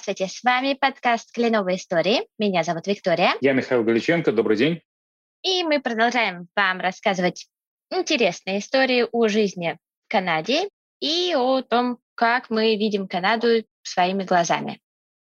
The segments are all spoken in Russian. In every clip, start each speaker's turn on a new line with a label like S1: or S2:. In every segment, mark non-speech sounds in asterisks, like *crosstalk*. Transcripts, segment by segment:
S1: Здравствуйте, с вами подкаст «Кленовые истории». Меня зовут Виктория.
S2: Я Михаил Галиченко, добрый день.
S1: И мы продолжаем вам рассказывать интересные истории о жизни в Канаде и о том, как мы видим Канаду своими глазами.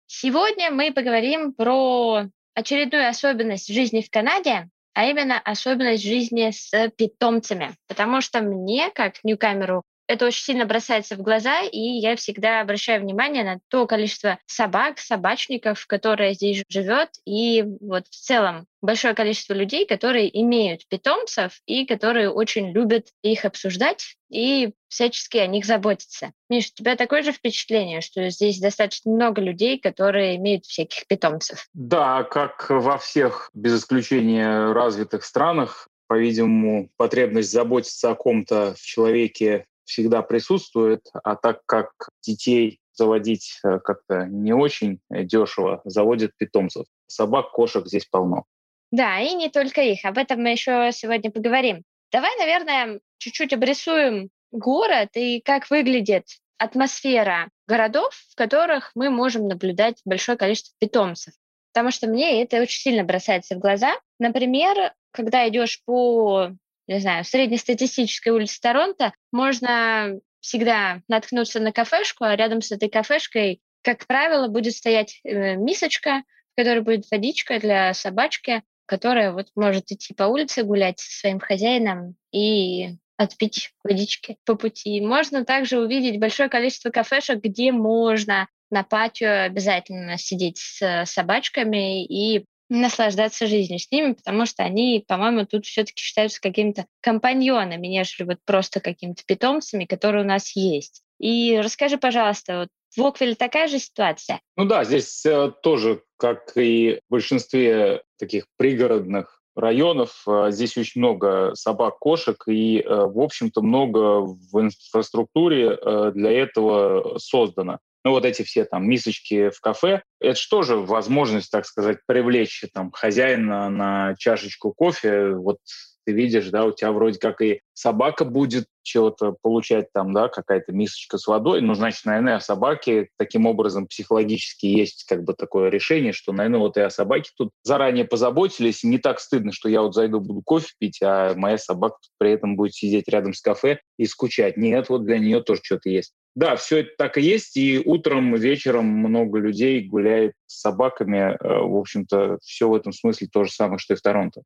S1: Сегодня мы поговорим про очередную особенность жизни в Канаде, а именно особенность жизни с питомцами. Потому что мне, как ньюкамеру это очень сильно бросается в глаза, и я всегда обращаю внимание на то количество собак, собачников, которые здесь живет, и вот в целом большое количество людей, которые имеют питомцев и которые очень любят их обсуждать и всячески о них заботиться. Миш, у тебя такое же впечатление, что здесь достаточно много людей, которые имеют всяких питомцев?
S2: Да, как во всех, без исключения развитых странах, по-видимому, потребность заботиться о ком-то в человеке всегда присутствует, а так как детей заводить э, как-то не очень дешево, заводят питомцев. Собак, кошек здесь полно.
S1: Да, и не только их. Об этом мы еще сегодня поговорим. Давай, наверное, чуть-чуть обрисуем город и как выглядит атмосфера городов, в которых мы можем наблюдать большое количество питомцев. Потому что мне это очень сильно бросается в глаза. Например, когда идешь по не знаю, среднестатистической улице Торонто, можно всегда наткнуться на кафешку, а рядом с этой кафешкой, как правило, будет стоять э, мисочка, в которой будет водичка для собачки, которая вот может идти по улице гулять со своим хозяином и отпить водички по пути. Можно также увидеть большое количество кафешек, где можно на патио обязательно сидеть с собачками и наслаждаться жизнью с ними, потому что они, по-моему, тут все-таки считаются какими-то компаньонами, нежели вот просто какими-то питомцами, которые у нас есть. И расскажи, пожалуйста, вот в Оквиле такая же ситуация?
S2: Ну да, здесь э, тоже, как и в большинстве таких пригородных районов. Э, здесь очень много собак, кошек, и, э, в общем-то, много в инфраструктуре э, для этого создано ну, вот эти все там мисочки в кафе, это же возможность, так сказать, привлечь там хозяина на чашечку кофе, вот ты видишь, да, у тебя вроде как и собака будет чего-то получать там, да, какая-то мисочка с водой, ну, значит, наверное, о собаке таким образом психологически есть как бы такое решение, что, наверное, вот и о собаке тут заранее позаботились, не так стыдно, что я вот зайду, буду кофе пить, а моя собака при этом будет сидеть рядом с кафе и скучать. Нет, вот для нее тоже что-то есть. Да, все это так и есть, и утром, вечером много людей гуляет с собаками. Э, в общем-то, все в этом смысле то же самое, что и в Торонто.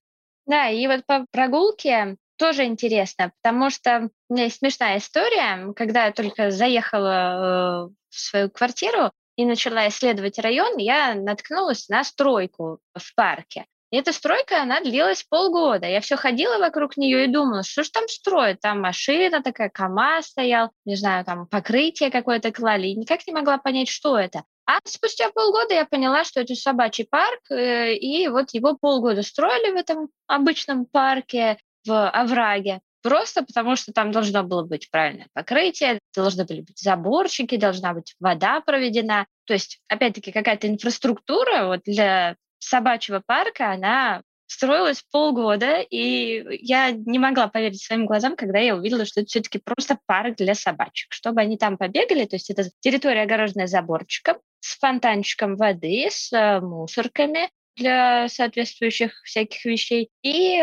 S1: Да, и вот по прогулке тоже интересно, потому что у меня есть смешная история. Когда я только заехала э, в свою квартиру и начала исследовать район, я наткнулась на стройку в парке. И эта стройка, она длилась полгода. Я все ходила вокруг нее и думала, что ж там строят? Там машина такая, КАМАЗ стоял, не знаю, там покрытие какое-то клали. И никак не могла понять, что это. А спустя полгода я поняла, что это собачий парк, э, и вот его полгода строили в этом обычном парке в овраге. Просто потому, что там должно было быть правильное покрытие, должны были быть заборчики, должна быть вода проведена. То есть, опять-таки, какая-то инфраструктура вот для собачьего парка, она строилась полгода, и я не могла поверить своим глазам, когда я увидела, что это все-таки просто парк для собачек. Чтобы они там побегали, то есть это территория огороженная заборчиком, с фонтанчиком воды, с э, мусорками для соответствующих всяких вещей. И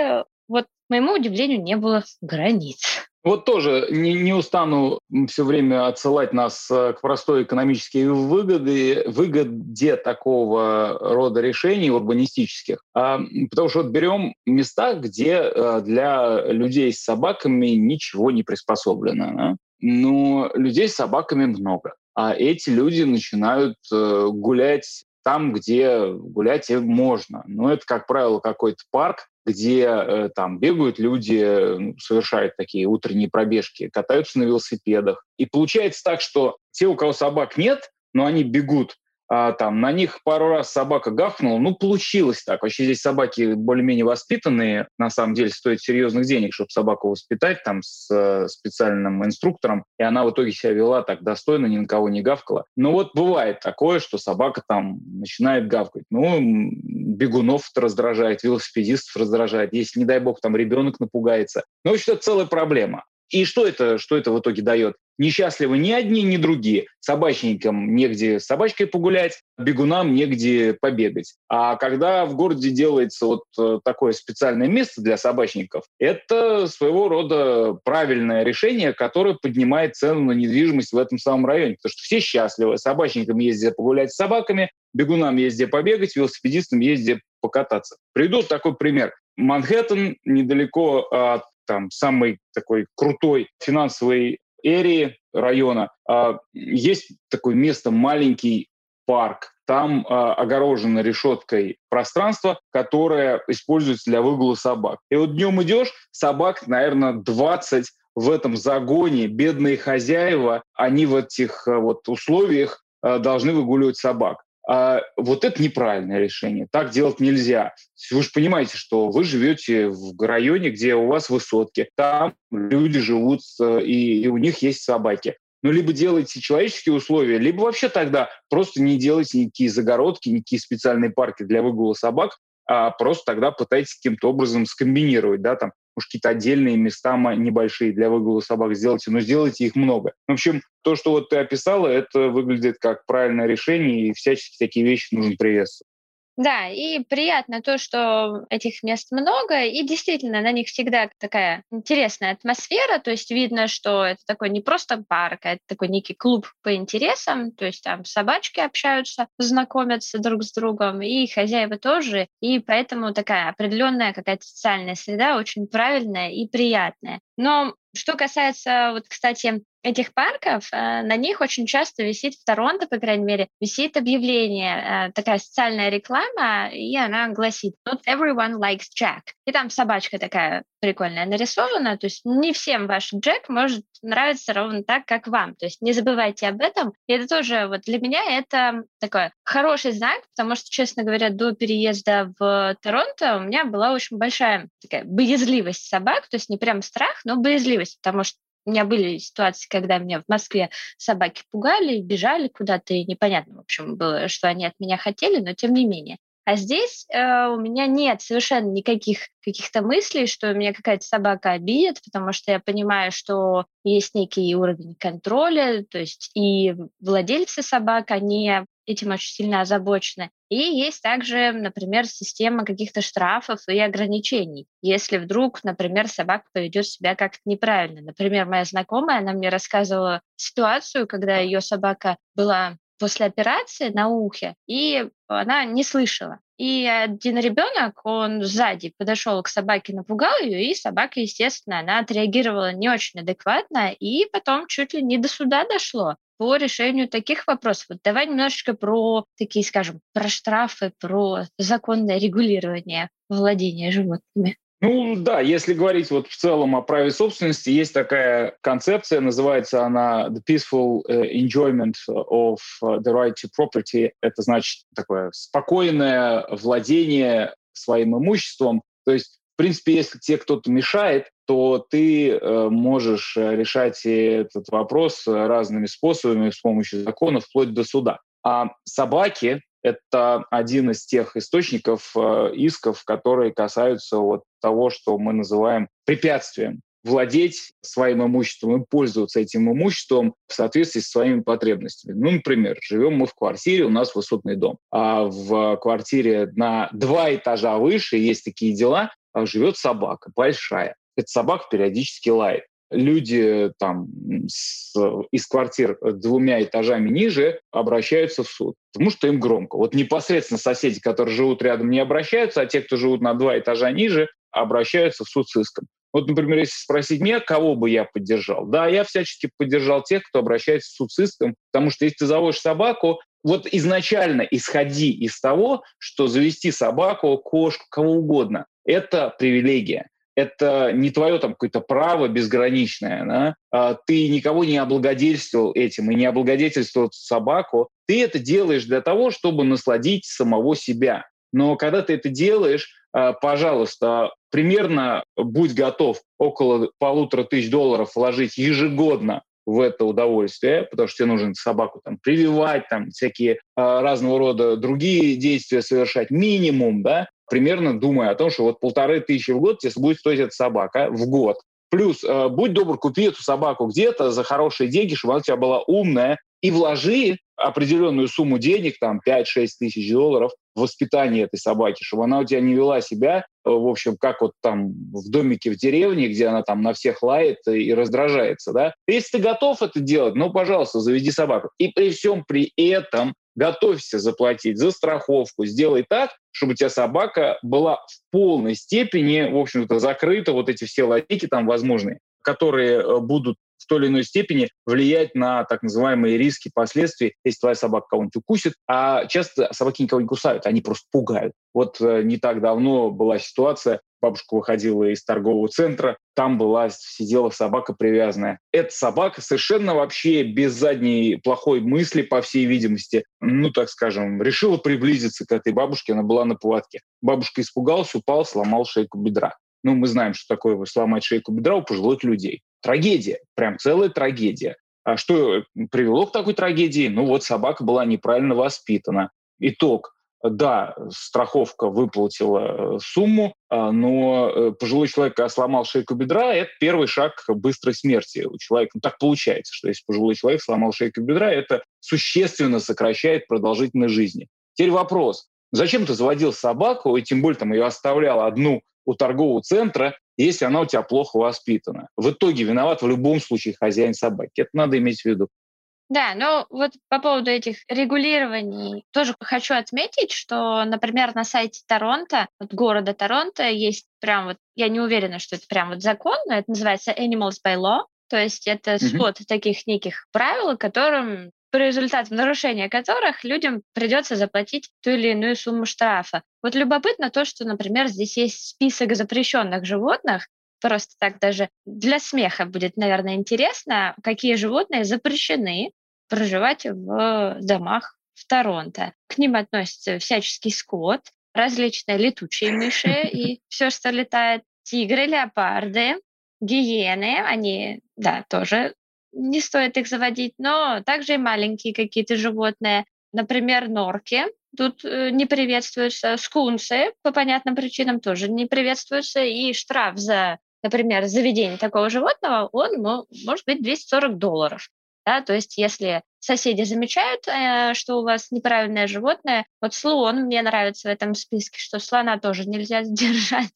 S1: вот, к моему удивлению, не было границ.
S2: Вот тоже не, не устану все время отсылать нас э, к простой экономической выгоде, выгоде такого рода решений урбанистических. А, потому что вот берем места, где а, для людей с собаками ничего не приспособлено. Да? Но людей с собаками много. А эти люди начинают э, гулять там, где гулять можно. Но это, как правило, какой-то парк, где э, там бегают люди, совершают такие утренние пробежки, катаются на велосипедах. И получается так, что те, у кого собак нет, но они бегут а, там на них пару раз собака гавкнула, ну, получилось так. Вообще здесь собаки более-менее воспитанные, на самом деле стоит серьезных денег, чтобы собаку воспитать там с э, специальным инструктором, и она в итоге себя вела так достойно, ни на кого не гавкала. Но вот бывает такое, что собака там начинает гавкать. Ну, бегунов раздражает, велосипедистов раздражает, если, не дай бог, там ребенок напугается. Ну, в общем, это целая проблема. И что это, что это в итоге дает? Несчастливы ни одни, ни другие. Собачникам негде с собачкой погулять, бегунам негде побегать. А когда в городе делается вот э, такое специальное место для собачников, это своего рода правильное решение, которое поднимает цену на недвижимость в этом самом районе. Потому что все счастливы. Собачникам где погулять с собаками, бегунам где побегать, велосипедистам где покататься. Приду такой пример. Манхэттен недалеко от там, самой такой крутой финансовой эрии района. А, есть такое место, маленький парк. Там а, огорожено решеткой пространство, которое используется для выгула собак. И вот днем идешь, собак, наверное, 20 в этом загоне. Бедные хозяева, они в этих а, вот условиях должны выгуливать собак. А вот это неправильное решение. Так делать нельзя. Вы же понимаете, что вы живете в районе, где у вас высотки, там люди живут, и, и у них есть собаки. Ну, либо делайте человеческие условия, либо вообще тогда просто не делайте никакие загородки, никакие специальные парки для выгула собак, а просто тогда пытайтесь каким-то образом скомбинировать, да, там, может, какие-то отдельные места небольшие для выгула собак сделайте, но сделайте их много. В общем, то, что вот ты описала, это выглядит как правильное решение, и всячески такие вещи нужно приветствовать.
S1: Да, и приятно то, что этих мест много, и действительно на них всегда такая интересная атмосфера, то есть видно, что это такой не просто парк, а это такой некий клуб по интересам, то есть там собачки общаются, знакомятся друг с другом, и хозяева тоже, и поэтому такая определенная какая-то социальная среда очень правильная и приятная. Но что касается, вот, кстати, этих парков, э, на них очень часто висит, в Торонто, по крайней мере, висит объявление, э, такая социальная реклама, и она гласит «Not everyone likes Jack». И там собачка такая прикольная нарисована, то есть не всем ваш Джек может нравиться ровно так, как вам. То есть не забывайте об этом. И это тоже вот для меня это такой хороший знак, потому что, честно говоря, до переезда в Торонто у меня была очень большая такая боязливость собак, то есть не прям страх, но боязливость, потому что у меня были ситуации, когда меня в Москве собаки пугали, бежали куда-то, и непонятно, в общем, было, что они от меня хотели, но тем не менее. А здесь э, у меня нет совершенно никаких каких-то мыслей, что меня какая-то собака обидит, потому что я понимаю, что есть некий уровень контроля, то есть и владельцы собак, они этим очень сильно озабочены. И есть также, например, система каких-то штрафов и ограничений. Если вдруг, например, собака поведет себя как-то неправильно. Например, моя знакомая, она мне рассказывала ситуацию, когда ее собака была после операции на ухе, и она не слышала. И один ребенок, он сзади подошел к собаке, напугал ее, и собака, естественно, она отреагировала не очень адекватно, и потом чуть ли не до суда дошло по решению таких вопросов. Вот давай немножечко про такие, скажем, про штрафы, про законное регулирование владения животными.
S2: Ну да, если говорить вот в целом о праве собственности, есть такая концепция, называется она the peaceful э, enjoyment of the right to property. Это значит такое спокойное владение своим имуществом. То есть, в принципе, если тебе кто-то мешает, то ты э, можешь решать этот вопрос разными способами с помощью законов, вплоть до суда. А собаки это один из тех источников э, исков, которые касаются вот того, что мы называем препятствием владеть своим имуществом и пользоваться этим имуществом в соответствии с своими потребностями. Ну, например, живем мы в квартире, у нас высотный дом, а в квартире на два этажа выше есть такие дела, а живет собака большая. Эта собака периодически лает люди там с, из квартир двумя этажами ниже обращаются в суд, потому что им громко. Вот непосредственно соседи, которые живут рядом, не обращаются, а те, кто живут на два этажа ниже, обращаются в суд с иском. Вот, например, если спросить меня, кого бы я поддержал, да, я всячески поддержал тех, кто обращается в суд с иском, потому что если ты заводишь собаку, вот изначально исходи из того, что завести собаку, кошку, кого угодно, это привилегия это не твое там какое-то право безграничное, да? а ты никого не облагодетельствовал этим и не облагодетельствовал собаку, ты это делаешь для того, чтобы насладить самого себя. Но когда ты это делаешь, а, пожалуйста, примерно будь готов около полутора тысяч долларов вложить ежегодно в это удовольствие, потому что тебе нужно собаку там прививать, там всякие э, разного рода другие действия совершать, минимум, да, примерно думая о том, что вот полторы тысячи в год тебе будет стоить эта собака в год. Плюс, э, будь добр, купи эту собаку где-то за хорошие деньги, чтобы она у тебя была умная, и вложи определенную сумму денег, там 5-6 тысяч долларов, в воспитание этой собаки, чтобы она у тебя не вела себя, э, в общем, как вот там в домике в деревне, где она там на всех лает и раздражается, да. Если ты готов это делать, ну, пожалуйста, заведи собаку. И при всем при этом готовься заплатить за страховку, сделай так, чтобы у тебя собака была в полной степени, в общем-то, закрыта, вот эти все лазейки там возможные, которые э, будут в той или иной степени влиять на так называемые риски последствий, если твоя собака кого-нибудь укусит. А часто собаки никого не кусают, они просто пугают. Вот э, не так давно была ситуация, бабушка выходила из торгового центра, там была, сидела собака привязанная. Эта собака совершенно вообще без задней плохой мысли, по всей видимости, ну, так скажем, решила приблизиться к этой бабушке, она была на поводке. Бабушка испугалась, упал, сломал шейку бедра. Ну, мы знаем, что такое сломать шейку бедра у пожилых людей. Трагедия, прям целая трагедия. А что привело к такой трагедии? Ну вот собака была неправильно воспитана. Итог. Да, страховка выплатила э, сумму, а, но э, пожилой человек, сломал шейку бедра, это первый шаг к быстрой смерти у человека. Ну, так получается, что если пожилой человек сломал шейку бедра, это существенно сокращает продолжительность жизни. Теперь вопрос. Зачем ты заводил собаку, и тем более там ее оставлял одну у торгового центра, если она у тебя плохо воспитана. В итоге виноват в любом случае хозяин собаки. Это надо иметь в виду.
S1: Да, но вот по поводу этих регулирований тоже хочу отметить, что, например, на сайте Торонто, вот города Торонто, есть прям вот, я не уверена, что это прям вот закон, но это называется Animals by Law, то есть это свод mm-hmm. таких неких правил, которым по результатам нарушения которых людям придется заплатить ту или иную сумму штрафа. Вот любопытно то, что, например, здесь есть список запрещенных животных, просто так даже для смеха будет, наверное, интересно, какие животные запрещены проживать в домах в Торонто. К ним относится всяческий скот, различные летучие мыши и *laughs* все, что летает, тигры, леопарды, гиены, они, да, тоже не стоит их заводить, но также и маленькие какие-то животные, например, норки. Тут э, не приветствуются скунсы, по понятным причинам тоже не приветствуются, и штраф за, например, заведение такого животного, он может быть 240 долларов. Да, то есть если соседи замечают, э, что у вас неправильное животное, вот слон мне нравится в этом списке, что слона тоже нельзя *laughs* держать,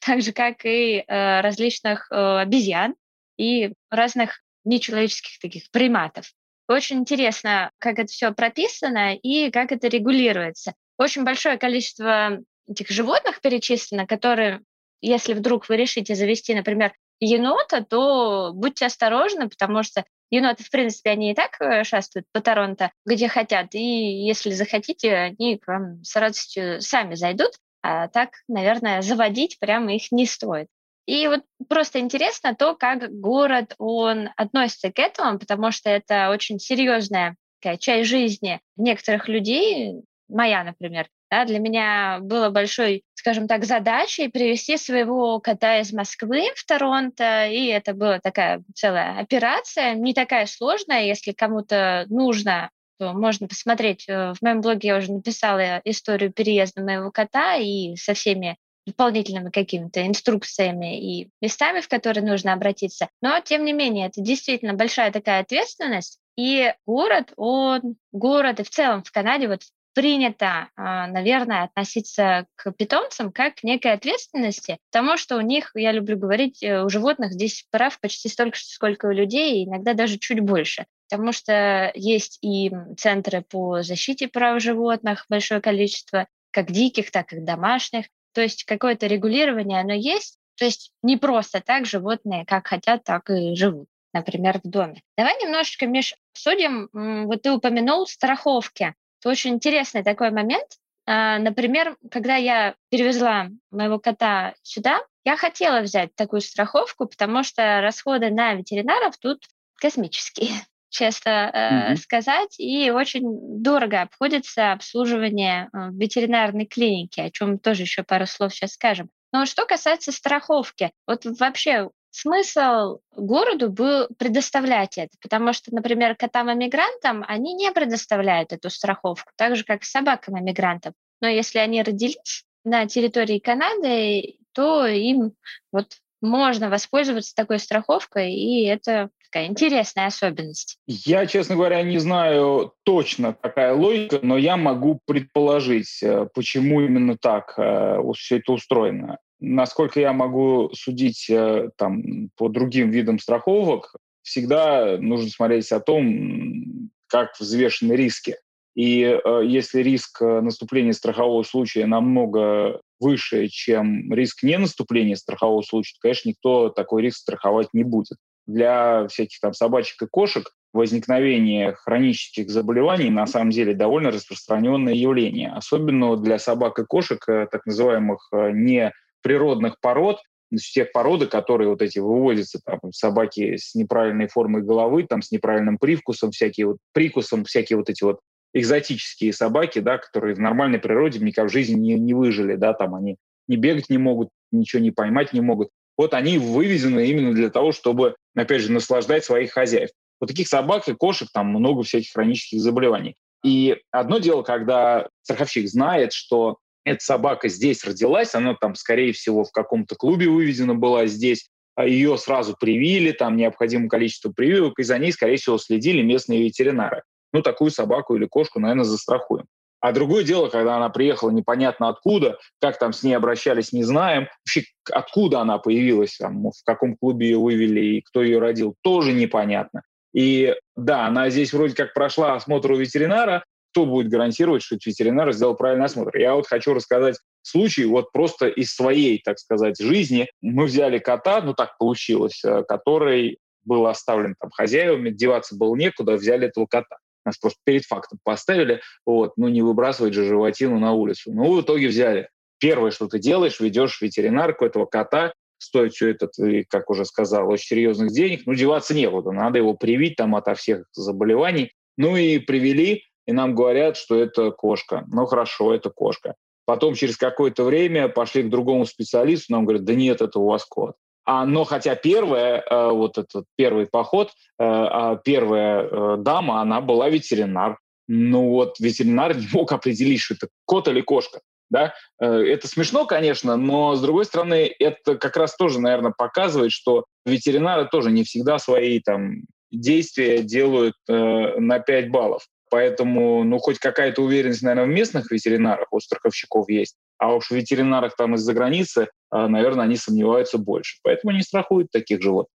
S1: так же, как и э, различных обезьян и разных нечеловеческих таких приматов. Очень интересно, как это все прописано и как это регулируется. Очень большое количество этих животных перечислено, которые, если вдруг вы решите завести, например, енота, то будьте осторожны, потому что еноты, в принципе, они и так э, шастают по Торонто, где хотят, и если захотите, они к вам с радостью сами зайдут, а так, наверное, заводить прямо их не стоит. И вот просто интересно то, как город, он относится к этому, потому что это очень серьезная такая часть жизни некоторых людей, моя, например. Да, для меня было большой, скажем так, задачей привести своего кота из Москвы в Торонто, и это была такая целая операция, не такая сложная, если кому-то нужно то можно посмотреть. Э, в моем блоге я уже написала историю переезда моего кота и со всеми дополнительными какими-то инструкциями и местами, в которые нужно обратиться. Но, тем не менее, это действительно большая такая ответственность. И город, он, город и в целом в Канаде вот принято, а, наверное, относиться к питомцам как к некой ответственности, потому что у них, я люблю говорить, э, у животных здесь прав почти столько, сколько у людей, иногда даже чуть больше. Потому что есть и центры по защите прав животных, большое количество, как диких, так и домашних. То есть какое-то регулирование, оно есть. То есть не просто так животные как хотят, так и живут, например, в доме. Давай немножечко, Миш, обсудим. Вот ты упомянул страховки. Это очень интересный такой момент. А, например, когда я перевезла моего кота сюда, я хотела взять такую страховку, потому что расходы на ветеринаров тут космические *laughs* честно э, mm-hmm. сказать, и очень дорого обходится обслуживание э, в ветеринарной клинике, о чем тоже еще пару слов сейчас скажем. Но что касается страховки, вот вообще смысл городу был предоставлять это, потому что, например, котам-иммигрантам они не предоставляют эту страховку, так же, как собакам-иммигрантам. Но если они родились на территории Канады, то им вот можно воспользоваться такой страховкой, и это такая интересная особенность.
S2: Я, честно говоря, не знаю точно, какая логика, но я могу предположить, э, почему именно так э, все это устроено. Насколько я могу судить э, там, по другим видам страховок, всегда нужно смотреть о том, как взвешены риски. И э, если риск наступления страхового случая намного выше, чем риск не наступления страхового случая, то, конечно, никто такой риск страховать не будет. Для всяких там собачек и кошек возникновение хронических заболеваний на самом деле довольно распространенное явление. Особенно для собак и кошек, э, так называемых э, неприродных пород, то есть те породы, которые вот эти выводятся, там, собаки с неправильной формой головы, там, с неправильным привкусом, всякие вот, прикусом, всякие вот эти вот экзотические собаки, да, которые в нормальной природе никак в жизни не, не выжили, да, там они не бегать не могут, ничего не поймать не могут. Вот они вывезены именно для того, чтобы, опять же, наслаждать своих хозяев. Вот таких собак и кошек там много всяких хронических заболеваний. И одно дело, когда страховщик знает, что эта собака здесь родилась, она там, скорее всего, в каком-то клубе вывезена была здесь, а ее сразу привили, там необходимое количество прививок, и за ней, скорее всего, следили местные ветеринары ну, такую собаку или кошку, наверное, застрахуем. А другое дело, когда она приехала непонятно откуда, как там с ней обращались, не знаем. Вообще, откуда она появилась, там, в каком клубе ее вывели и кто ее родил, тоже непонятно. И да, она здесь вроде как прошла осмотр у ветеринара, кто будет гарантировать, что ветеринар сделал правильный осмотр? Я вот хочу рассказать случай вот просто из своей, так сказать, жизни. Мы взяли кота, ну так получилось, э, который был оставлен там хозяевами, деваться было некуда, взяли этого кота. Нас просто перед фактом поставили, вот, ну не выбрасывать же животину на улицу. Ну, в итоге взяли. Первое, что ты делаешь, ведешь ветеринарку этого кота, стоит все это, ты, как уже сказал, очень серьезных денег, ну, деваться некуда, надо его привить там ото всех заболеваний. Ну и привели, и нам говорят, что это кошка. Ну, хорошо, это кошка. Потом через какое-то время пошли к другому специалисту, нам говорят, да нет, это у вас кот. А, но хотя первая, э, вот этот первый поход, э, а первая э, дама, она была ветеринар. Ну вот ветеринар *laughs* не мог определить, что это кот или кошка. Да? Это смешно, конечно, но, с другой стороны, это как раз тоже, наверное, показывает, что ветеринары тоже не всегда свои там, действия делают э, на 5 баллов. Поэтому, ну, хоть какая-то уверенность, наверное, в местных ветеринарах, у страховщиков есть, а уж в ветеринарах там из-за границы, наверное, они сомневаются больше. Поэтому не страхуют таких животных.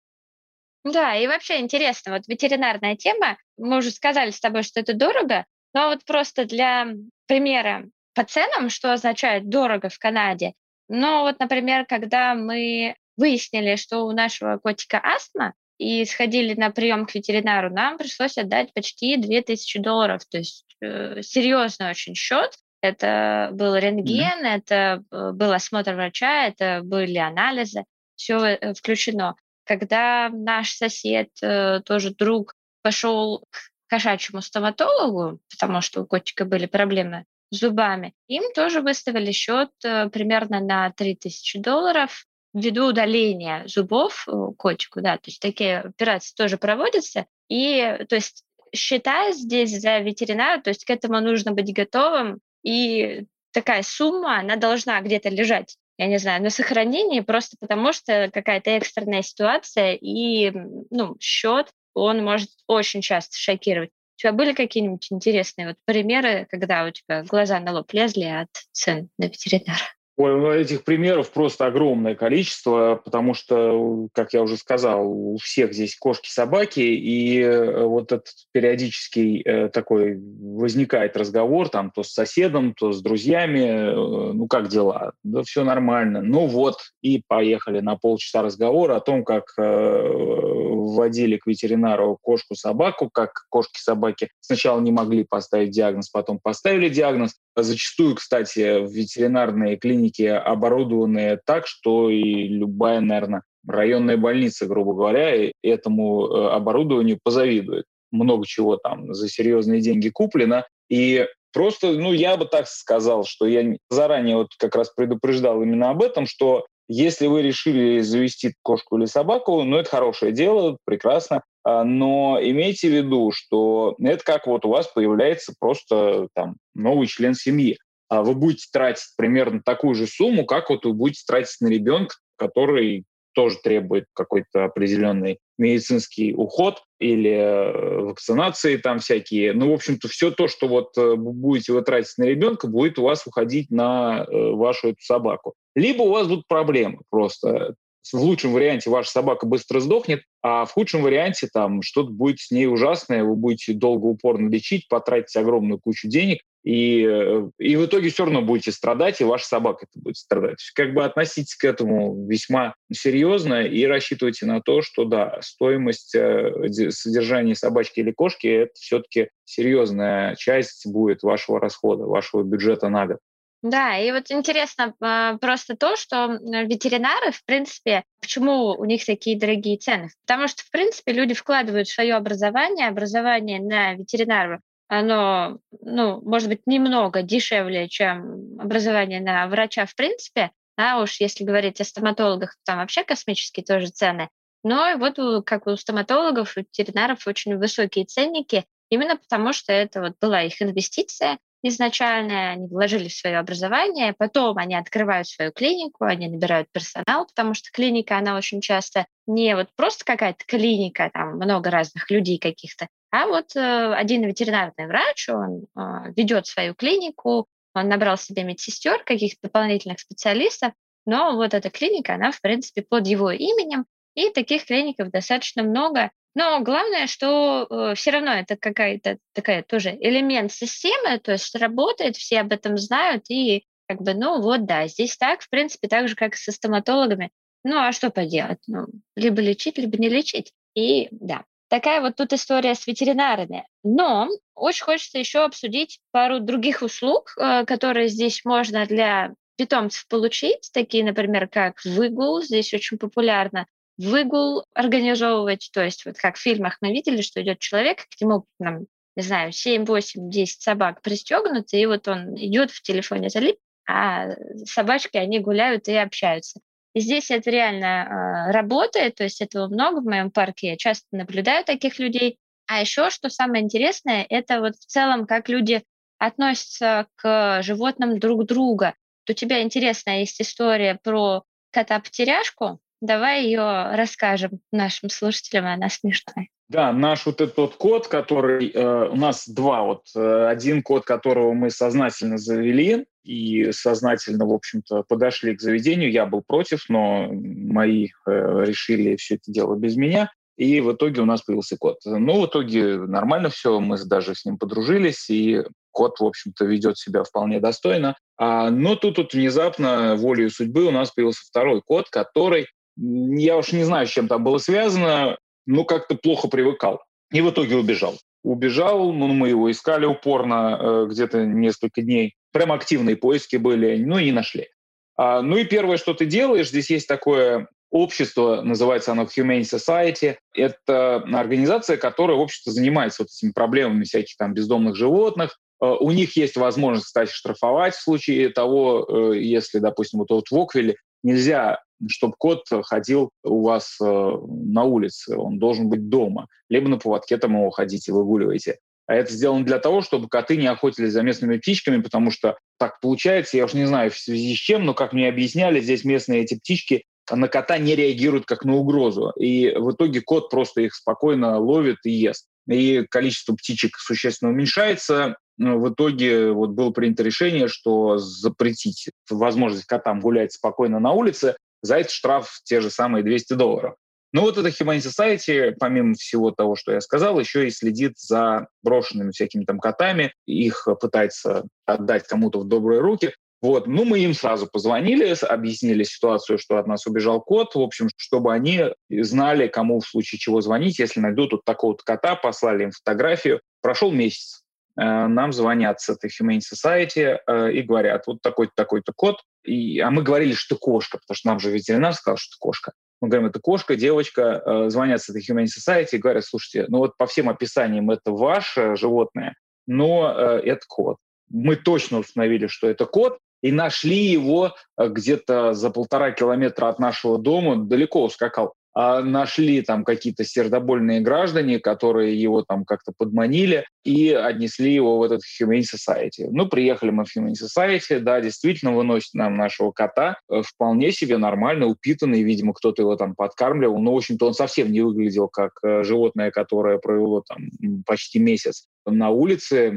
S1: Да, и вообще интересно, вот ветеринарная тема, мы уже сказали с тобой, что это дорого, но вот просто для примера по ценам, что означает дорого в Канаде. Но вот, например, когда мы выяснили, что у нашего котика астма, и сходили на прием к ветеринару, нам пришлось отдать почти 2000 долларов. То есть э, серьезный очень счет. Это был рентген, mm-hmm. это э, был осмотр врача, это были анализы, все э, включено. Когда наш сосед, э, тоже друг, пошел к кошачьему стоматологу, потому что у котика были проблемы с зубами, им тоже выставили счет примерно на 3000 долларов ввиду удаления зубов котику, да, то есть такие операции тоже проводятся, и то есть считая здесь за ветеринара, то есть к этому нужно быть готовым, и такая сумма, она должна где-то лежать, я не знаю, на сохранении, просто потому что какая-то экстренная ситуация, и ну, счет, он может очень часто шокировать. У тебя были какие-нибудь интересные вот примеры, когда у тебя глаза на лоб лезли от цен на ветеринара?
S2: Ой, ну, этих примеров просто огромное количество, потому что, как я уже сказал, у всех здесь кошки-собаки, и э, вот этот периодический э, такой возникает разговор там то с соседом, то с друзьями, э, ну как дела? Да все нормально. Ну вот, и поехали на полчаса разговора о том, как вводили к ветеринару кошку-собаку, как кошки-собаки сначала не могли поставить диагноз, потом поставили диагноз. Зачастую, кстати, ветеринарные клиники оборудованы так, что и любая, наверное, районная больница, грубо говоря, этому э, оборудованию позавидует. Много чего там за серьезные деньги куплено. И просто, ну, я бы так сказал, что я заранее вот как раз предупреждал именно об этом, что если вы решили завести кошку или собаку, ну, это хорошее дело, прекрасно. А, но имейте в виду, что это как вот у вас появляется просто там новый член семьи. А вы будете тратить примерно такую же сумму, как вот вы будете тратить на ребенка, который тоже требует какой-то определенный медицинский уход или э, вакцинации там всякие. Ну, в общем-то, все то, что вот э, будете вы тратить на ребенка, будет у вас уходить на э, вашу эту собаку. Либо у вас будут проблемы просто. В лучшем варианте ваша собака быстро сдохнет, а в худшем варианте там что-то будет с ней ужасное, вы будете долго упорно лечить, потратить огромную кучу денег, и, э, и в итоге все равно будете страдать, и ваша собака это будет страдать. Как бы относитесь к этому весьма серьезно и рассчитывайте на то, что да, стоимость э, содержания собачки или кошки – это все-таки серьезная часть будет вашего расхода, вашего бюджета на год.
S1: Да, и вот интересно а, просто то, что ветеринары, в принципе, почему у них такие дорогие цены? Потому что, в принципе, люди вкладывают свое образование, образование на ветеринара оно, ну, может быть, немного дешевле, чем образование на врача в принципе, а уж если говорить о стоматологах, там вообще космические тоже цены. Но вот как у стоматологов, у ветеринаров очень высокие ценники, именно потому что это вот была их инвестиция изначальная, они вложили в свое образование, потом они открывают свою клинику, они набирают персонал, потому что клиника, она очень часто не вот просто какая-то клиника, там много разных людей каких-то, а вот э, один ветеринарный врач, он э, ведет свою клинику, он набрал себе медсестер, каких-то дополнительных специалистов, но вот эта клиника, она, в принципе, под его именем, и таких клиников достаточно много. Но главное, что э, все равно это какая-то такая тоже элемент системы, то есть работает, все об этом знают, и как бы, ну вот, да, здесь так, в принципе, так же, как и со стоматологами. Ну, а что поделать? Ну, либо лечить, либо не лечить. И да, Такая вот тут история с ветеринарами. Но очень хочется еще обсудить пару других услуг, э, которые здесь можно для питомцев получить, такие, например, как выгул. Здесь очень популярно выгул организовывать, то есть вот как в фильмах мы видели, что идет человек, к нему, нам, не знаю, 7, 8, 10 собак пристегнуты, и вот он идет в телефоне залип, а собачки, они гуляют и общаются. И здесь это реально э, работает, то есть этого много в моем парке, я часто наблюдаю таких людей. А еще, что самое интересное, это вот в целом, как люди относятся к животным друг друга. у тебя интересная есть история про кота-потеряшку. Давай ее расскажем нашим слушателям, она смешная.
S2: Да, наш вот этот код, который э, у нас два вот, э, один код, которого мы сознательно завели и сознательно, в общем-то, подошли к заведению. Я был против, но мои э, решили все это дело без меня. И в итоге у нас появился код. Ну, в итоге нормально все, мы даже с ним подружились, и кот, в общем-то, ведет себя вполне достойно. А, но тут вот внезапно, волею судьбы, у нас появился второй код, который, я уж не знаю, с чем там было связано, но как-то плохо привыкал. И в итоге убежал. Убежал, ну, мы его искали упорно э, где-то несколько дней. Прям активные поиски были, ну и не нашли. А, ну и первое, что ты делаешь, здесь есть такое общество, называется оно Humane Society. Это организация, которая, в общем-то, занимается вот этими проблемами всяких там бездомных животных. А, у них есть возможность, кстати, штрафовать в случае того, э, если, допустим, вот, вот в Оквиле нельзя чтобы кот ходил у вас э, на улице, он должен быть дома, либо на поводке там его ходите, выгуливаете. А это сделано для того, чтобы коты не охотились за местными птичками, потому что так получается, я уж не знаю в связи с чем, но, как мне объясняли, здесь местные эти птички на кота не реагируют как на угрозу. И в итоге кот просто их спокойно ловит и ест. И количество птичек существенно уменьшается. В итоге вот было принято решение, что запретить возможность котам гулять спокойно на улице, за это штраф те же самые 200 долларов. Ну вот это Humanity Society, помимо всего того, что я сказал, еще и следит за брошенными всякими там котами, их пытается отдать кому-то в добрые руки. Вот, ну мы им сразу позвонили, объяснили ситуацию, что от нас убежал кот, в общем, чтобы они знали, кому в случае чего звонить, если найдут вот такого-то кота, послали им фотографию. Прошел месяц, э, нам звонят с этой Humane Society э, и говорят, вот такой-то, такой-то кот, и, а мы говорили, что кошка, потому что нам же ветеринар сказал, что кошка. Мы говорим, это кошка, девочка, э, звонят с этой Humane Society и говорят, слушайте, ну вот по всем описаниям это ваше животное, но э, это кот. Мы точно установили, что это кот, и нашли его э, где-то за полтора километра от нашего дома, далеко ускакал. А нашли там какие-то сердобольные граждане, которые его там как-то подманили и отнесли его в этот Humane Society. Ну, приехали мы в Humane Society, да, действительно выносит нам нашего кота, э, вполне себе нормально, упитанный, видимо, кто-то его там подкармливал, но, в общем-то, он совсем не выглядел как э, животное, которое провело там почти месяц на улице,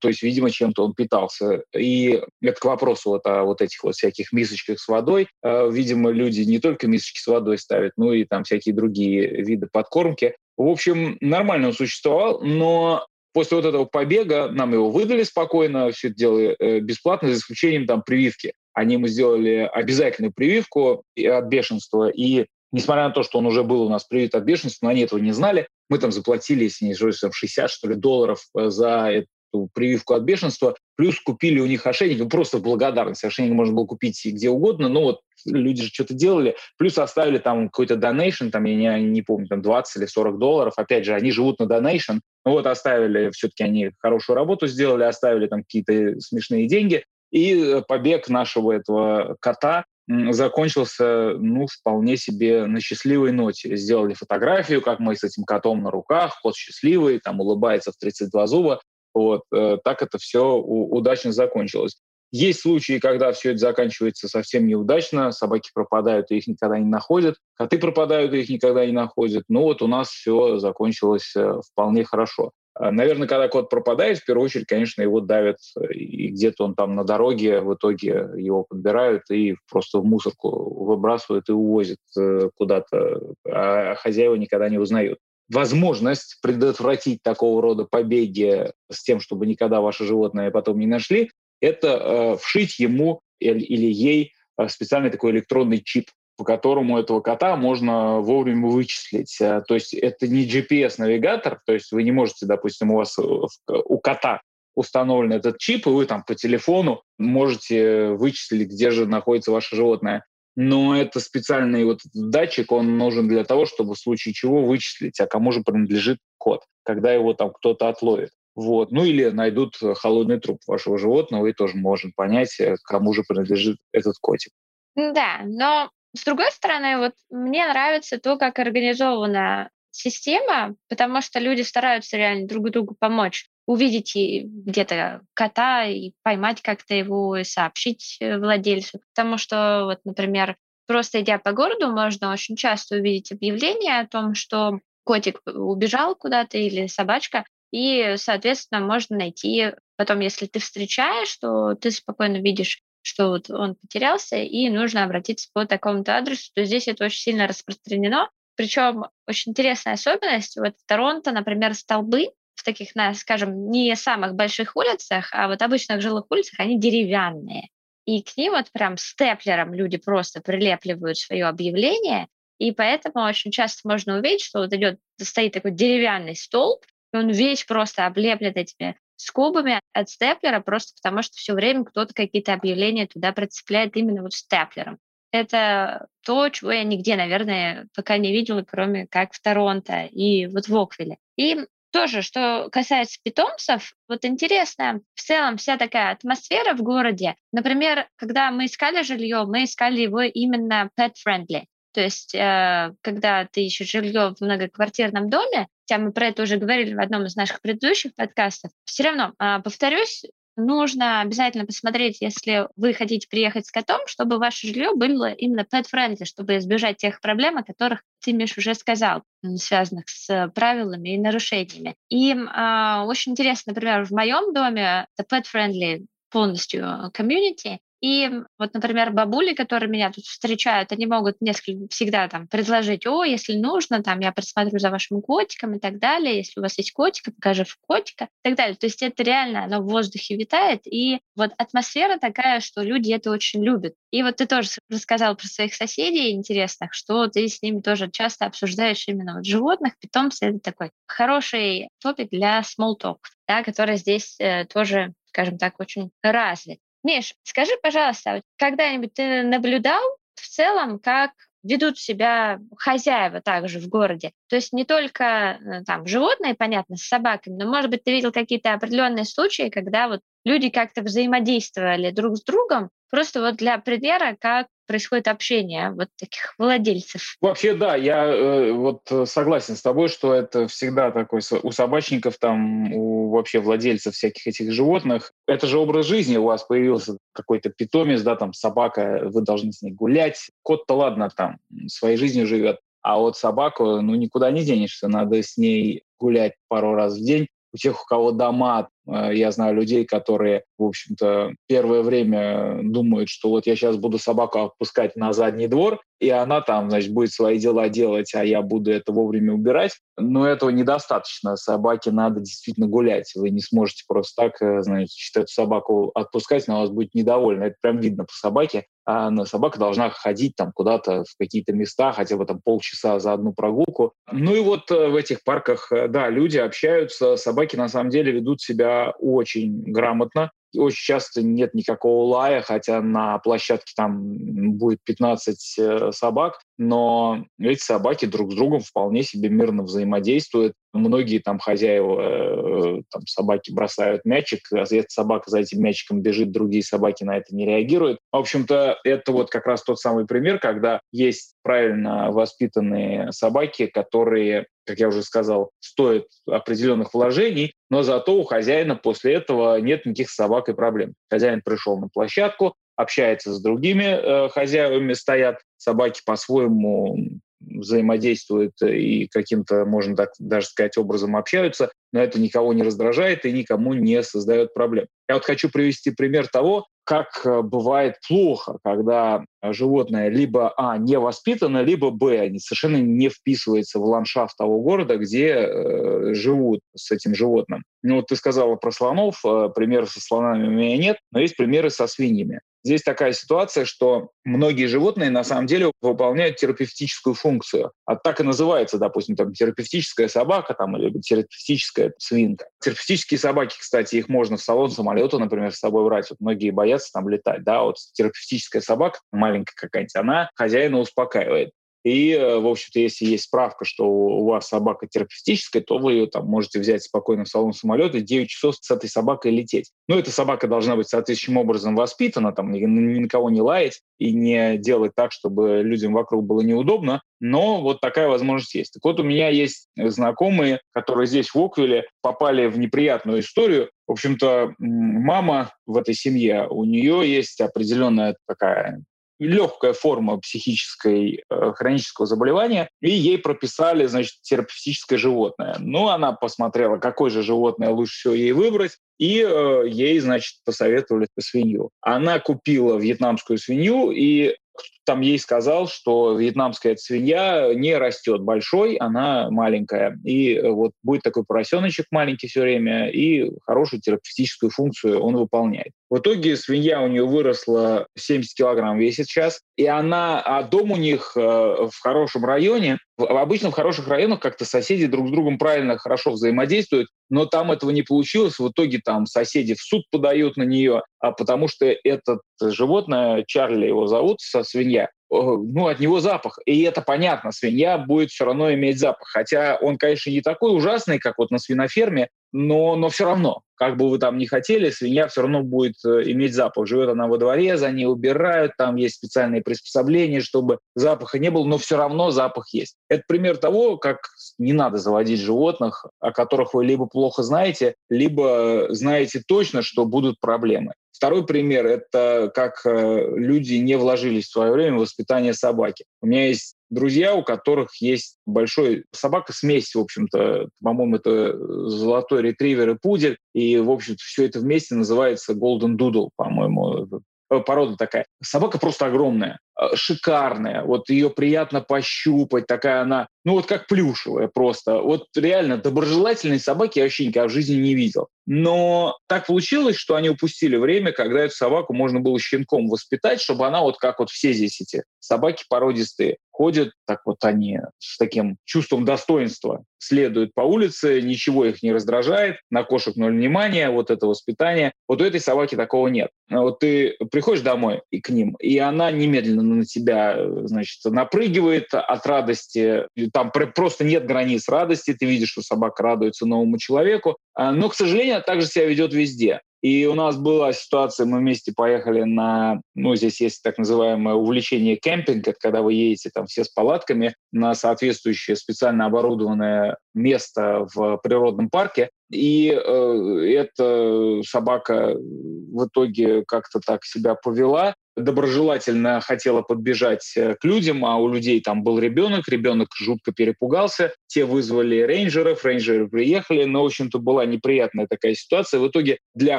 S2: то есть, видимо, чем-то он питался. И это к вопросу вот о вот этих вот всяких мисочках с водой. Э, видимо, люди не только мисочки с водой ставят, но и там всякие другие виды подкормки. В общем, нормально он существовал, но после вот этого побега нам его выдали спокойно, все это дело э, бесплатно, за исключением там прививки. Они ему сделали обязательную прививку от бешенства, и несмотря на то, что он уже был у нас привит от бешенства, но они этого не знали, мы там заплатили, если не ошибаюсь, 60 что ли, долларов э, за эту прививку от бешенства, плюс купили у них ошейник, ну, просто благодарность. Ошейник можно было купить где угодно, но вот люди же что-то делали, плюс оставили там какой-то донейшн, там, я не, не помню, там 20 или 40 долларов, опять же, они живут на донейшн, ну вот оставили, все-таки они хорошую работу сделали, оставили там какие-то смешные деньги, и э, побег нашего этого кота закончился, ну, вполне себе на счастливой ноте. Сделали фотографию, как мы с этим котом на руках, кот счастливый, там улыбается в 32 зуба. Вот, э, так это все удачно закончилось. Есть случаи, когда все это заканчивается совсем неудачно, собаки пропадают и их никогда не находят, коты пропадают и их никогда не находят. Ну вот у нас все закончилось э, вполне хорошо. А, наверное, когда кот пропадает, в первую очередь, конечно, его давят, э, и где-то он там на дороге, в итоге его подбирают и просто в мусорку выбрасывают и увозят э, куда-то, а хозяева никогда не узнают. Возможность предотвратить такого рода побеги с тем, чтобы никогда ваше животное потом не нашли, это э, вшить ему или ей специальный такой электронный чип по которому этого кота можно вовремя вычислить. Э, то есть это не GPS-навигатор, то есть вы не можете, допустим, у вас э, у кота установлен этот чип, и вы там по телефону можете вычислить, где же находится ваше животное. Но это специальный вот датчик, он нужен для того, чтобы в случае чего вычислить, а кому же принадлежит кот, когда его там кто-то отловит. Вот. Ну или найдут холодный труп вашего животного, и тоже можем понять, э, кому же принадлежит этот котик.
S1: Да, но с другой стороны, вот мне нравится то, как организована система, потому что люди стараются реально друг другу помочь. Увидеть где-то кота и поймать как-то его и сообщить э, владельцу. Потому что, вот, например, просто идя по городу, можно очень часто увидеть объявление о том, что котик убежал куда-то или собачка, и, соответственно, можно найти потом, если ты встречаешь, то ты спокойно видишь что вот он потерялся, и нужно обратиться по такому-то адресу, то здесь это очень сильно распространено. Причем очень интересная особенность, вот в Торонто, например, столбы в таких, скажем, не самых больших улицах, а вот обычных жилых улицах, они деревянные. И к ним вот прям степлером люди просто прилепливают свое объявление, и поэтому очень часто можно увидеть, что вот идет, стоит такой деревянный столб, и он весь просто облеплен этими скобами от степлера, просто потому что все время кто-то какие-то объявления туда прицепляет именно вот степлером. Это то, чего я нигде, наверное, пока не видела, кроме как в Торонто и вот в Оквиле. И тоже, что касается питомцев, вот интересно, в целом вся такая атмосфера в городе. Например, когда мы искали жилье, мы искали его именно pet-friendly. То есть, э, когда ты ищешь жилье в многоквартирном доме, хотя мы про это уже говорили в одном из наших предыдущих подкастов, все равно, а, повторюсь, нужно обязательно посмотреть, если вы хотите приехать с котом, чтобы ваше жилье было именно pet-friendly, чтобы избежать тех проблем, о которых ты, Миш, уже сказал, связанных с правилами и нарушениями. И э, очень интересно, например, в моем доме это pet-friendly полностью комьюнити, и вот, например, бабули, которые меня тут встречают, они могут несколько всегда там предложить, о, если нужно, там я присмотрю за вашим котиком и так далее, если у вас есть котик, покажи котика и так далее. То есть это реально, оно в воздухе витает, и вот атмосфера такая, что люди это очень любят. И вот ты тоже рассказал про своих соседей интересных, что ты с ними тоже часто обсуждаешь именно вот животных, питомцы. Это такой хороший топик для small talk, да, который здесь э, тоже скажем так, очень развит. Миш, скажи, пожалуйста, когда-нибудь ты наблюдал в целом, как ведут себя хозяева также в городе. То есть не только э, там животные, понятно, с собаками, но, может быть, ты видел какие-то определенные случаи, когда вот люди как-то взаимодействовали друг с другом, просто вот для примера, как происходит общение вот таких владельцев.
S2: Вообще, да, я э, вот согласен с тобой, что это всегда такой у собачников, там, у вообще владельцев всяких этих животных. Это же образ жизни, у вас появился какой-то питомец, да, там, собака, вы должны с ней гулять. Кот-то, ладно, там, своей жизнью живет. А вот собаку, ну, никуда не денешься, надо с ней гулять пару раз в день. У тех, у кого дома, э, я знаю людей, которые, в общем-то, первое время думают, что вот я сейчас буду собаку отпускать на задний двор, и она там, значит, будет свои дела делать, а я буду это вовремя убирать. Но этого недостаточно. Собаке надо действительно гулять. Вы не сможете просто так, э, значит, эту собаку отпускать, она вас будет недовольна. Это прям видно по собаке. А собака должна ходить там куда-то в какие-то места, хотя бы там полчаса за одну прогулку. Ну и вот э, в этих парках, э, да, люди общаются, собаки на самом деле ведут себя очень грамотно. Очень часто нет никакого лая, хотя на площадке там будет 15 э, собак, но эти собаки друг с другом вполне себе мирно взаимодействуют. Многие там хозяева э, там, собаки бросают мячик, а эта собака за этим мячиком бежит, другие собаки на это не реагируют. В общем-то, это вот как раз тот самый пример, когда есть правильно воспитанные собаки, которые как я уже сказал, стоят определенных вложений, но зато у хозяина после этого нет никаких собак и проблем. Хозяин пришел на площадку, общается с другими э, хозяевами, стоят собаки по-своему взаимодействуют и каким-то, можно так даже сказать, образом общаются, но это никого не раздражает и никому не создает проблем. Я вот хочу привести пример того, как э, бывает плохо, когда животное либо, а, не воспитано, либо, б, совершенно не вписывается в ландшафт того города, где э, живут с этим животным. Ну, вот ты сказала про слонов, э, примеров со слонами у меня нет, но есть примеры со свиньями. Здесь такая ситуация, что многие животные на самом деле выполняют терапевтическую функцию. А так и называется, допустим, там, терапевтическая собака там, или терапевтическая свинка. Терапевтические собаки, кстати, их можно в салон самолета, например, с собой брать. Вот многие боятся там летать. Да? Вот терапевтическая собака, маленькая какая-нибудь, она хозяина успокаивает. И, э, в общем-то, если есть справка, что у вас собака терапевтическая, то вы ее там можете взять спокойно в салон самолета и 9 часов с этой собакой лететь. Ну, эта собака должна быть соответствующим образом воспитана, там, ни, ни на кого не лаять и не делать так, чтобы людям вокруг было неудобно. Но вот такая возможность есть. Так вот, у меня есть знакомые, которые здесь, в Оквиле, попали в неприятную историю. В общем-то, мама в этой семье, у нее есть определенная такая легкая форма психической э, хронического заболевания, и ей прописали, значит, терапевтическое животное. Ну, она посмотрела, какое же животное лучше всего ей выбрать, и э, ей, значит, посоветовали свинью. Она купила вьетнамскую свинью, и там ей сказал, что вьетнамская свинья не растет большой, она маленькая. И э, вот будет такой поросеночек маленький все время, и хорошую терапевтическую функцию он выполняет. В итоге свинья у нее выросла 70 килограмм весит сейчас, и она, а дом у них э, в хорошем районе, обычно в хороших районах как-то соседи друг с другом правильно, хорошо взаимодействуют, но там этого не получилось. В итоге там соседи в суд подают на нее, а потому что этот животное, Чарли его зовут, со свинья, ну, от него запах. И это понятно, свинья будет все равно иметь запах. Хотя он, конечно, не такой ужасный, как вот на свиноферме, но, но все равно, как бы вы там ни хотели, свинья все равно будет э, иметь запах. Живет она во дворе, за ней убирают, там есть специальные приспособления, чтобы запаха не было, но все равно запах есть. Это пример того, как не надо заводить животных, о которых вы либо плохо знаете, либо знаете точно, что будут проблемы. Второй пример – это как э, люди не вложились в свое время в воспитание собаки. У меня есть друзья, у которых есть большой собака-смесь, в общем-то, по-моему, это золотой ретривер и пудель, и, в общем-то, все это вместе называется Golden Doodle, по-моему, э, порода такая. Собака просто огромная, э, шикарная, вот ее приятно пощупать, такая она, ну вот как плюшевая просто. Вот реально доброжелательной собаки я вообще никогда в жизни не видел. Но так получилось, что они упустили время, когда эту собаку можно было щенком воспитать, чтобы она вот как вот все здесь эти собаки породистые ходят, так вот они с таким чувством достоинства следуют по улице, ничего их не раздражает, на кошек ноль внимания, вот это воспитание. Вот у этой собаки такого нет. Вот ты приходишь домой и к ним, и она немедленно на тебя, значит, напрыгивает от радости, там просто нет границ радости, ты видишь, что собака радуется новому человеку, а, но, к сожалению, она также себя ведет везде. И у нас была ситуация, мы вместе поехали на, ну, здесь есть так называемое увлечение кемпинг, это когда вы едете там все с палатками на соответствующее специально оборудованное место в природном парке. И э, эта собака в итоге как-то так себя повела, доброжелательно хотела подбежать э, к людям, а у людей там был ребенок, ребенок жутко перепугался, те вызвали рейнджеров, рейнджеры приехали, но, в общем-то, была неприятная такая ситуация. В итоге для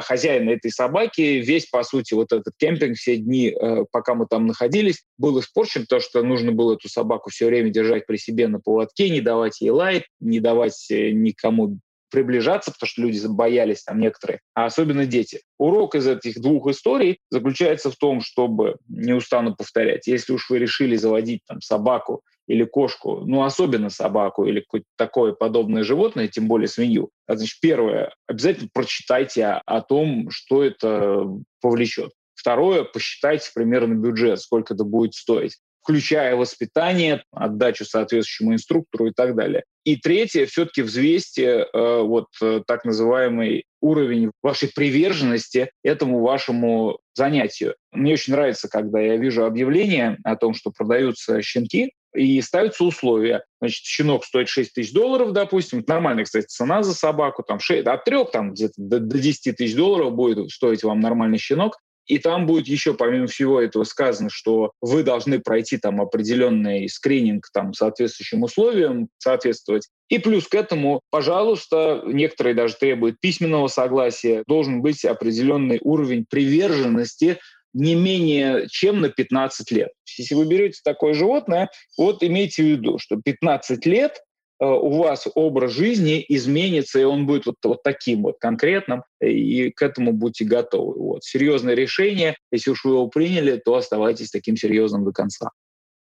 S2: хозяина этой собаки весь, по сути, вот этот кемпинг, все дни, э, пока мы там находились, был испорчен, потому что нужно было эту собаку все время держать при себе на поводке, не давать ей лайт, не давать э, никому приближаться, потому что люди боялись там некоторые, а особенно дети. Урок из этих двух историй заключается в том, чтобы, не устану повторять, если уж вы решили заводить там собаку или кошку, ну, особенно собаку или какое-то такое подобное животное, тем более свинью, а, значит, первое, обязательно прочитайте о, о том, что это повлечет. Второе, посчитайте примерно бюджет, сколько это будет стоить включая воспитание, отдачу соответствующему инструктору и так далее. И третье, все-таки взвесьте э, вот э, так называемый уровень вашей приверженности этому вашему занятию. Мне очень нравится, когда я вижу объявление о том, что продаются щенки, и ставятся условия. Значит, щенок стоит 6 тысяч долларов, допустим. Нормальная, кстати, цена за собаку. Там 6, от 3 там, где-то до, до 10 тысяч долларов будет стоить вам нормальный щенок. И там будет еще, помимо всего этого, сказано, что вы должны пройти там определенный скрининг там соответствующим условиям, соответствовать. И плюс к этому, пожалуйста, некоторые даже требуют письменного согласия, должен быть определенный уровень приверженности не менее чем на 15 лет. Если вы берете такое животное, вот имейте в виду, что 15 лет у вас образ жизни изменится, и он будет вот, вот таким вот конкретным, и к этому будьте готовы. Вот. Серьезное решение, если уж вы его приняли, то оставайтесь таким серьезным до конца.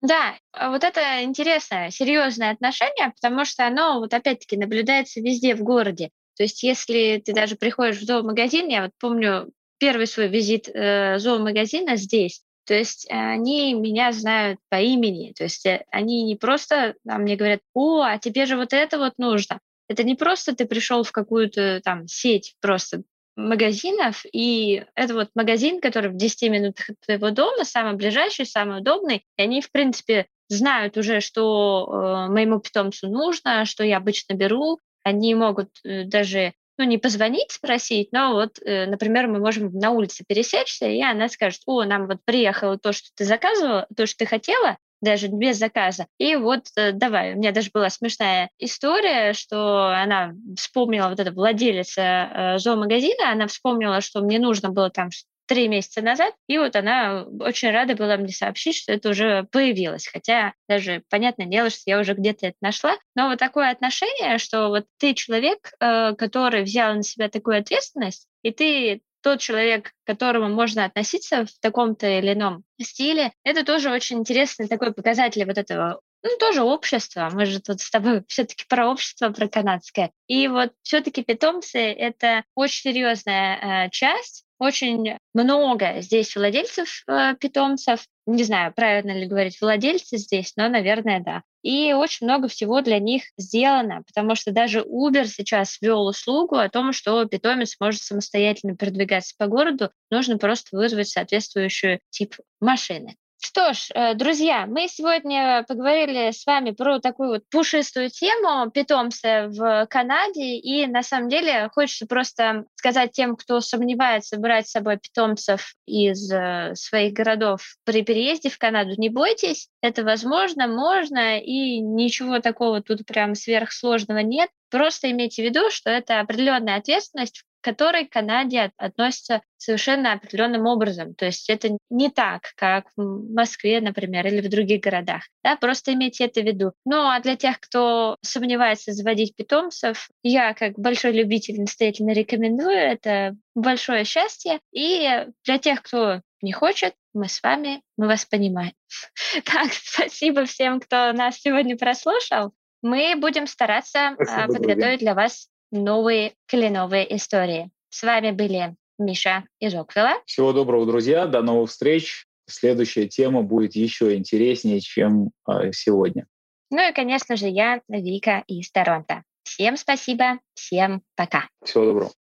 S1: Да, а вот это интересное, серьезное отношение, потому что оно вот опять-таки наблюдается везде в городе. То есть если ты даже приходишь в зоомагазин, я вот помню первый свой визит э, зоомагазина здесь, то есть они меня знают по имени. То есть э, они не просто там, мне говорят, о, а тебе же вот это вот нужно. Это не просто ты пришел в какую-то там сеть просто магазинов, и это вот магазин, который в 10 минутах от твоего дома, самый ближайший, самый удобный, и они, в принципе, знают уже, что э, моему питомцу нужно, что я обычно беру. Они могут э, даже ну, не позвонить, спросить, но вот, э, например, мы можем на улице пересечься, и она скажет, о, нам вот приехало то, что ты заказывала, то, что ты хотела, даже без заказа. И вот э, давай, у меня даже была смешная история, что она вспомнила, вот эта владелица э, зоомагазина, она вспомнила, что мне нужно было там три месяца назад, и вот она очень рада была мне сообщить, что это уже появилось, хотя даже понятное дело, что я уже где-то это нашла, но вот такое отношение, что вот ты человек, э, который взял на себя такую ответственность, и ты тот человек, к которому можно относиться в таком-то или ином стиле, это тоже очень интересный такой показатель вот этого ну, тоже общество. Мы же тут с тобой *laughs* все-таки про общество, про канадское. И вот все-таки питомцы — это очень серьезная э, часть очень много здесь владельцев э, питомцев. Не знаю, правильно ли говорить владельцы здесь, но, наверное, да. И очень много всего для них сделано, потому что даже Uber сейчас ввел услугу о том, что питомец может самостоятельно передвигаться по городу, нужно просто вызвать соответствующую тип машины. Что ж, э, друзья, мы сегодня поговорили с вами про такую вот пушистую тему питомца в Канаде, и на самом деле хочется просто сказать тем, кто сомневается брать с собой питомцев из э, своих городов при переезде в Канаду, не бойтесь, это возможно, можно, и ничего такого тут прям сверхсложного нет. Просто имейте в виду, что это определенная ответственность, которой к Канаде относятся совершенно определенным образом. То есть это не так, как в Москве, например, или в других городах. Да, просто имейте это в виду. Ну а для тех, кто сомневается заводить питомцев, я как большой любитель настоятельно рекомендую. Это большое счастье. И для тех, кто не хочет, мы с вами, мы вас понимаем. *laughs* Так, спасибо всем, кто нас сегодня прослушал. Мы будем стараться спасибо, подготовить друзья. для вас новые кленовые истории. С вами были Миша из Оквилла.
S2: Всего доброго, друзья. До новых встреч. Следующая тема будет еще интереснее, чем э, сегодня.
S1: Ну и, конечно же, я, Вика из Торонто. Всем спасибо, всем пока.
S2: Всего доброго.